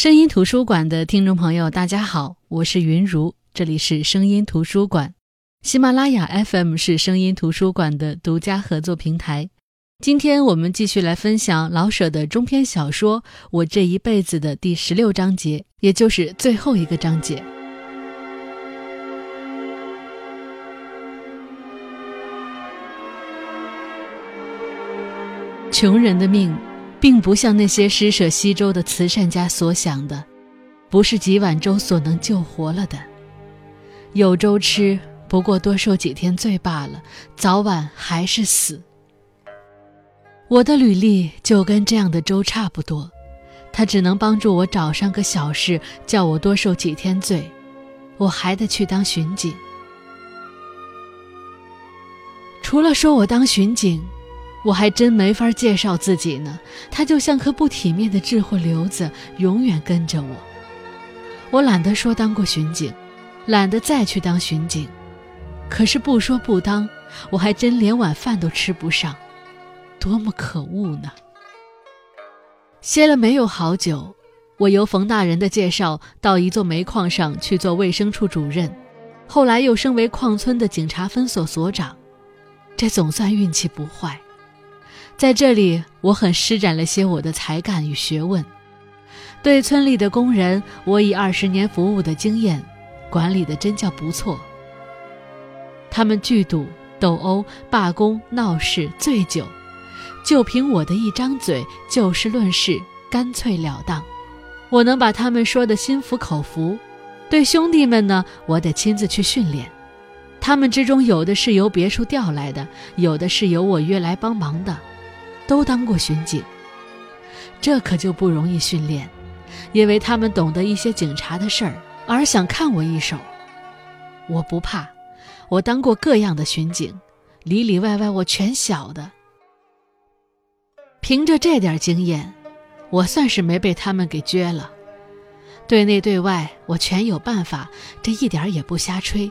声音图书馆的听众朋友，大家好，我是云如，这里是声音图书馆。喜马拉雅 FM 是声音图书馆的独家合作平台。今天我们继续来分享老舍的中篇小说《我这一辈子》的第十六章节，也就是最后一个章节。穷人的命。并不像那些施舍西粥的慈善家所想的，不是几碗粥所能救活了的。有粥吃，不过多受几天罪罢了，早晚还是死。我的履历就跟这样的粥差不多，它只能帮助我找上个小事，叫我多受几天罪，我还得去当巡警。除了说我当巡警。我还真没法介绍自己呢，他就像颗不体面的智慧瘤子，永远跟着我。我懒得说当过巡警，懒得再去当巡警，可是不说不当，我还真连碗饭都吃不上，多么可恶呢！歇了没有好久，我由冯大人的介绍到一座煤矿上去做卫生处主任，后来又升为矿村的警察分所所长，这总算运气不坏。在这里，我很施展了些我的才干与学问，对村里的工人，我以二十年服务的经验，管理的真叫不错。他们聚赌、斗殴、罢工、闹事、醉酒，就凭我的一张嘴，就事论事，干脆了当。我能把他们说得心服口服。对兄弟们呢，我得亲自去训练。他们之中有的是由别处调来的，有的是由我约来帮忙的。都当过巡警，这可就不容易训练，因为他们懂得一些警察的事儿，而想看我一手。我不怕，我当过各样的巡警，里里外外我全晓得。凭着这点经验，我算是没被他们给撅了。对内对外，我全有办法，这一点也不瞎吹。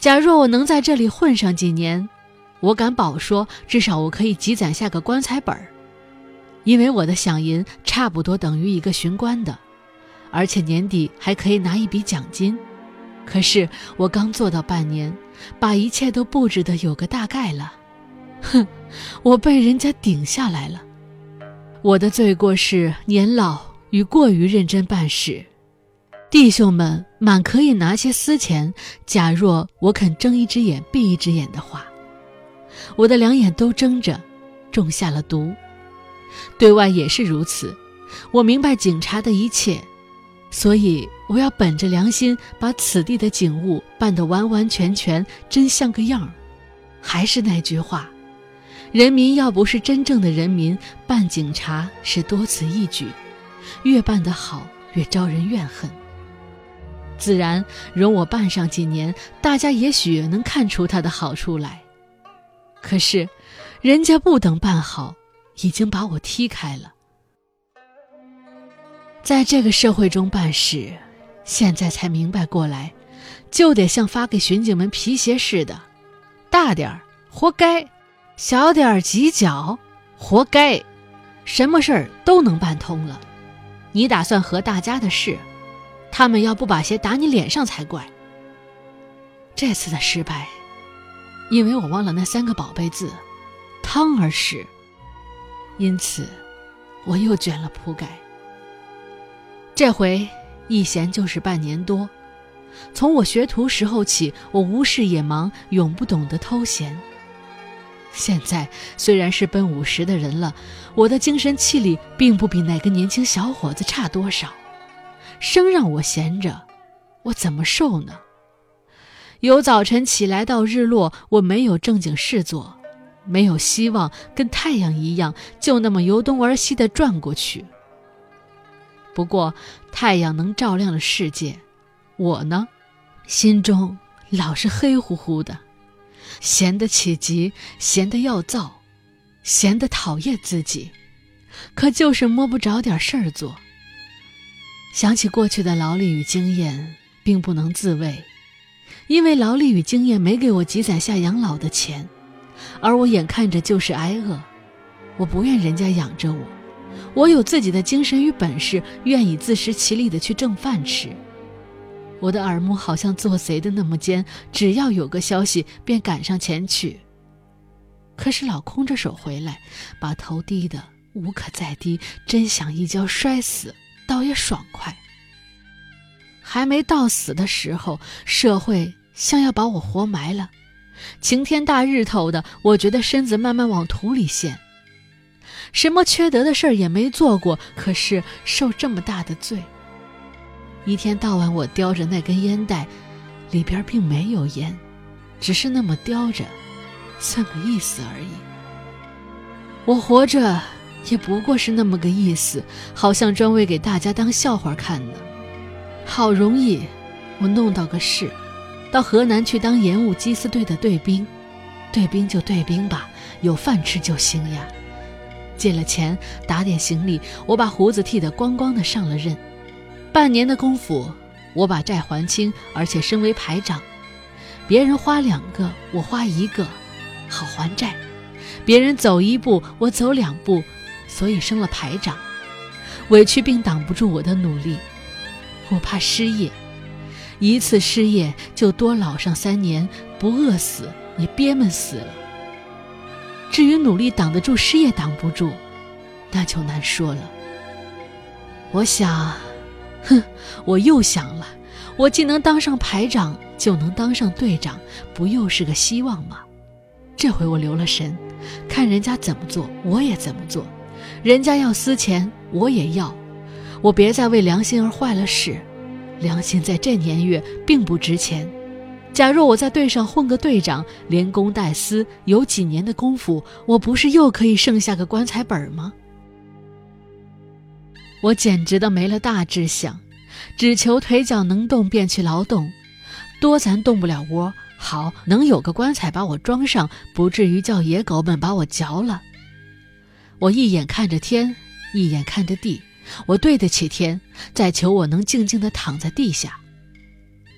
假若我能在这里混上几年。我敢保说，至少我可以积攒下个棺材本儿，因为我的饷银差不多等于一个巡官的，而且年底还可以拿一笔奖金。可是我刚做到半年，把一切都布置得有个大概了，哼，我被人家顶下来了。我的罪过是年老与过于认真办事，弟兄们满可以拿些私钱，假若我肯睁一只眼闭一只眼的话。我的两眼都睁着，种下了毒。对外也是如此。我明白警察的一切，所以我要本着良心，把此地的警务办得完完全全，真像个样儿。还是那句话，人民要不是真正的人民，办警察是多此一举。越办得好，越招人怨恨。自然，容我办上几年，大家也许能看出他的好处来。可是，人家不等办好，已经把我踢开了。在这个社会中办事，现在才明白过来，就得像发给巡警们皮鞋似的，大点儿活该，小点儿挤脚活该，什么事儿都能办通了。你打算和大家的事，他们要不把鞋打你脸上才怪。这次的失败。因为我忘了那三个宝贝字，汤而食，因此我又卷了铺盖。这回一闲就是半年多。从我学徒时候起，我无事也忙，永不懂得偷闲。现在虽然是奔五十的人了，我的精神气力并不比哪个年轻小伙子差多少。生让我闲着，我怎么受呢？由早晨起来到日落，我没有正经事做，没有希望跟太阳一样，就那么由东而西的转过去。不过太阳能照亮了世界，我呢，心中老是黑乎乎的，闲得起急，闲得要躁，闲得讨厌自己，可就是摸不着点事儿做。想起过去的劳力与经验，并不能自慰。因为劳力与经验没给我积攒下养老的钱，而我眼看着就是挨饿，我不愿人家养着我，我有自己的精神与本事，愿意自食其力的去挣饭吃。我的耳目好像做贼的那么尖，只要有个消息便赶上前去。可是老空着手回来，把头低得无可再低，真想一跤摔死，倒也爽快。还没到死的时候，社会像要把我活埋了。晴天大日头的，我觉得身子慢慢往土里陷。什么缺德的事儿也没做过，可是受这么大的罪。一天到晚我叼着那根烟袋，里边并没有烟，只是那么叼着，算个意思而已。我活着也不过是那么个意思，好像专为给大家当笑话看呢。好容易，我弄到个事，到河南去当盐务缉私队的队兵，队兵就队兵吧，有饭吃就行呀。借了钱，打点行李，我把胡子剃得光光的，上了任。半年的功夫，我把债还清，而且升为排长。别人花两个，我花一个，好还债；别人走一步，我走两步，所以升了排长。委屈并挡不住我的努力，我怕失业，一次失业就多老上三年，不饿死也憋闷死了。至于努力挡得住失业挡不住，那就难说了。我想。哼，我又想了，我既能当上排长，就能当上队长，不又是个希望吗？这回我留了神，看人家怎么做，我也怎么做。人家要私钱，我也要。我别再为良心而坏了事，良心在这年月并不值钱。假若我在队上混个队长，连公带私，有几年的功夫，我不是又可以剩下个棺材本吗？我简直的没了大志向，只求腿脚能动便去劳动，多咱动不了窝，好能有个棺材把我装上，不至于叫野狗们把我嚼了。我一眼看着天，一眼看着地，我对得起天，再求我能静静地躺在地下，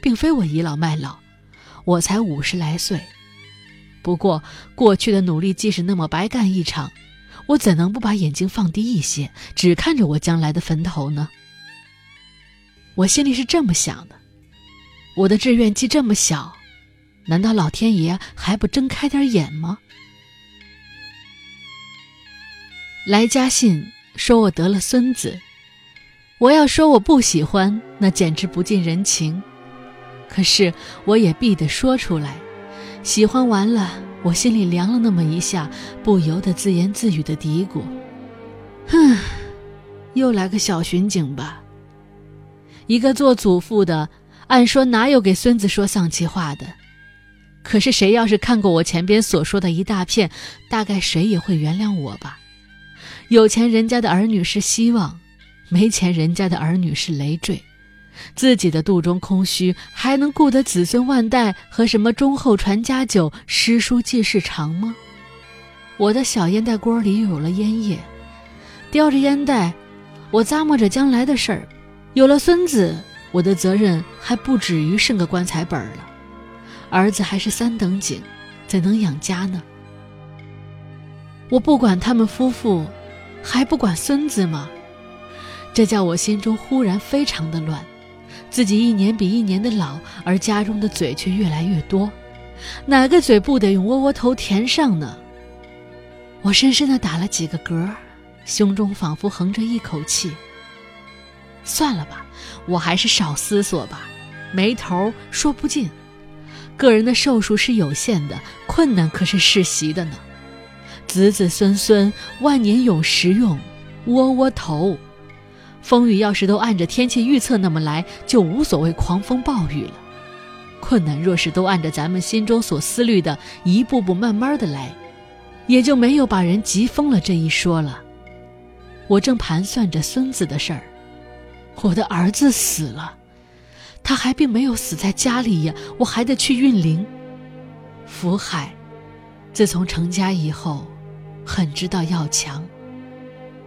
并非我倚老卖老，我才五十来岁，不过过去的努力即使那么白干一场。我怎能不把眼睛放低一些，只看着我将来的坟头呢？我心里是这么想的。我的志愿既这么小，难道老天爷还不睁开点眼吗？来家信说我得了孙子，我要说我不喜欢，那简直不近人情。可是我也必得说出来，喜欢完了。我心里凉了那么一下，不由得自言自语的嘀咕：“哼，又来个小巡警吧。一个做祖父的，按说哪有给孙子说丧气话的？可是谁要是看过我前边所说的一大片，大概谁也会原谅我吧。有钱人家的儿女是希望，没钱人家的儿女是累赘。”自己的肚中空虚，还能顾得子孙万代和什么忠厚传家久、诗书继世长吗？我的小烟袋锅里又有了烟叶，叼着烟袋，我咂摸着将来的事儿。有了孙子，我的责任还不止于剩个棺材本儿了。儿子还是三等警，怎能养家呢？我不管他们夫妇，还不管孙子吗？这叫我心中忽然非常的乱。自己一年比一年的老，而家中的嘴却越来越多，哪个嘴不得用窝窝头填上呢？我深深的打了几个嗝，胸中仿佛横着一口气。算了吧，我还是少思索吧，没头说不尽。个人的寿数是有限的，困难可是世袭的呢。子子孙孙万年永食用，窝窝头。风雨要是都按着天气预测那么来，就无所谓狂风暴雨了。困难若是都按着咱们心中所思虑的，一步步慢慢的来，也就没有把人急疯了这一说了。我正盘算着孙子的事儿，我的儿子死了，他还并没有死在家里呀，我还得去运灵。福海，自从成家以后，很知道要强。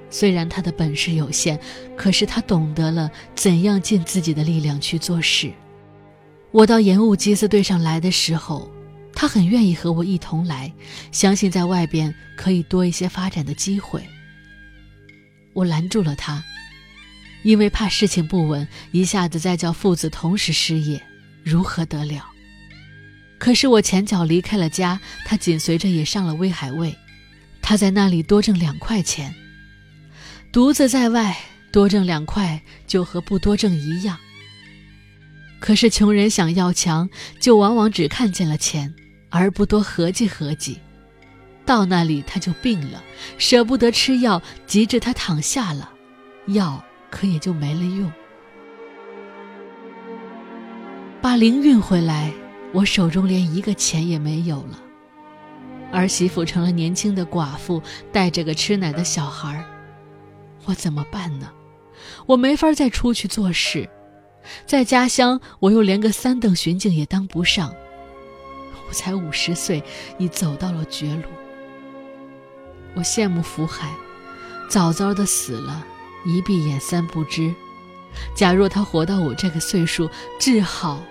虽然他的本事有限，可是他懂得了怎样尽自己的力量去做事。我到盐务缉私队上来的时候，他很愿意和我一同来，相信在外边可以多一些发展的机会。我拦住了他，因为怕事情不稳，一下子再叫父子同时失业，如何得了？可是我前脚离开了家，他紧随着也上了威海卫，他在那里多挣两块钱。独自在外多挣两块，就和不多挣一样。可是穷人想要强，就往往只看见了钱，而不多合计合计。到那里他就病了，舍不得吃药，急着他躺下了，药可也就没了用。把灵运回来，我手中连一个钱也没有了。儿媳妇成了年轻的寡妇，带着个吃奶的小孩我怎么办呢？我没法再出去做事。在家乡，我又连个三等巡警也当不上。我才五十岁，已走到了绝路。我羡慕福海，早早的死了，一闭眼三不知。假若他活到我这个岁数，至好，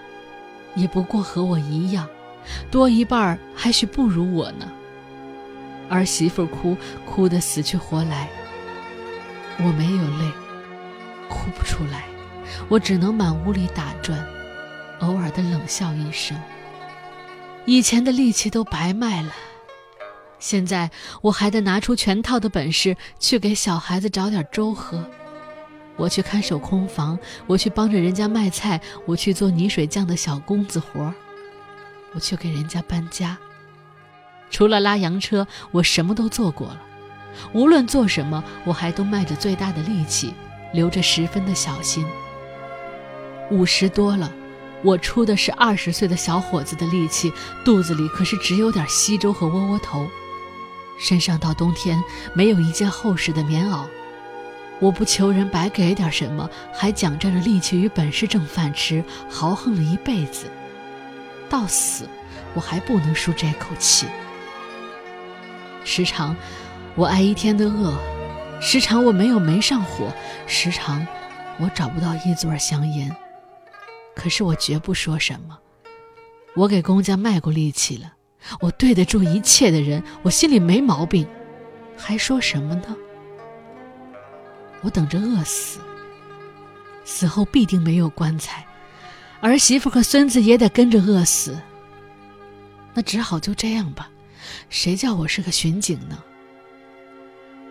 也不过和我一样，多一半还许不如我呢。儿媳妇哭，哭得死去活来。我没有泪，哭不出来。我只能满屋里打转，偶尔的冷笑一声。以前的力气都白卖了，现在我还得拿出全套的本事去给小孩子找点粥喝。我去看守空房，我去帮着人家卖菜，我去做泥水匠的小工子活我去给人家搬家。除了拉洋车，我什么都做过了。无论做什么，我还都卖着最大的力气，留着十分的小心。五十多了，我出的是二十岁的小伙子的力气，肚子里可是只有点稀粥和窝窝头，身上到冬天没有一件厚实的棉袄。我不求人白给点什么，还讲仗着力气与本事挣饭吃，豪横了一辈子。到死，我还不能舒这口气。时常，我挨一天的饿；时常，我没有煤上火；时常，我找不到一撮香烟。可是我绝不说什么。我给公家卖过力气了，我对得住一切的人，我心里没毛病，还说什么呢？我等着饿死，死后必定没有棺材，儿媳妇和孙子也得跟着饿死。那只好就这样吧，谁叫我是个巡警呢？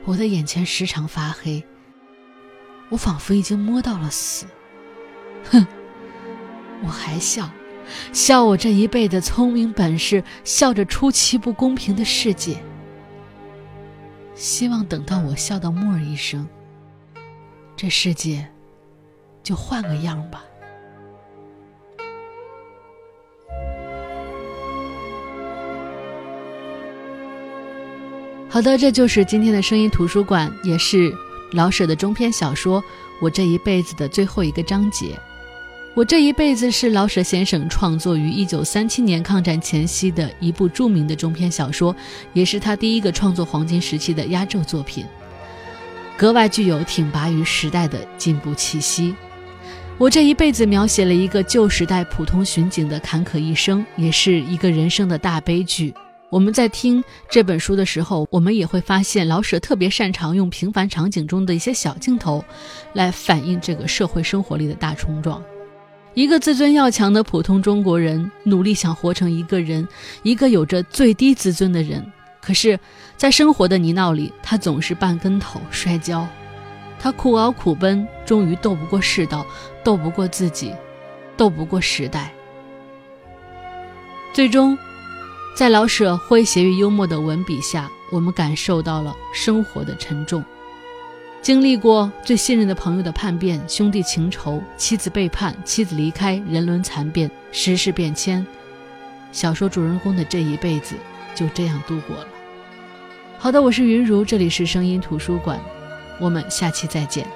我的眼前时常发黑，我仿佛已经摸到了死。哼！我还笑，笑我这一辈子聪明本事，笑着出奇不公平的世界。希望等到我笑到木儿一声，这世界就换个样吧。好的，这就是今天的声音图书馆，也是老舍的中篇小说《我这一辈子》的最后一个章节。我这一辈子是老舍先生创作于一九三七年抗战前夕的一部著名的中篇小说，也是他第一个创作黄金时期的压轴作品，格外具有挺拔于时代的进步气息。我这一辈子描写了一个旧时代普通巡警的坎坷一生，也是一个人生的大悲剧。我们在听这本书的时候，我们也会发现老舍特别擅长用平凡场景中的一些小镜头，来反映这个社会生活里的大冲撞。一个自尊要强的普通中国人，努力想活成一个人，一个有着最低自尊的人。可是，在生活的泥淖里，他总是半跟头摔跤。他苦熬苦奔，终于斗不过世道，斗不过自己，斗不过时代。最终，在老舍诙谐与幽默的文笔下，我们感受到了生活的沉重。经历过最信任的朋友的叛变，兄弟情仇，妻子背叛，妻子离开，人伦残变，时事变迁，小说主人公的这一辈子就这样度过了。好的，我是云如，这里是声音图书馆，我们下期再见。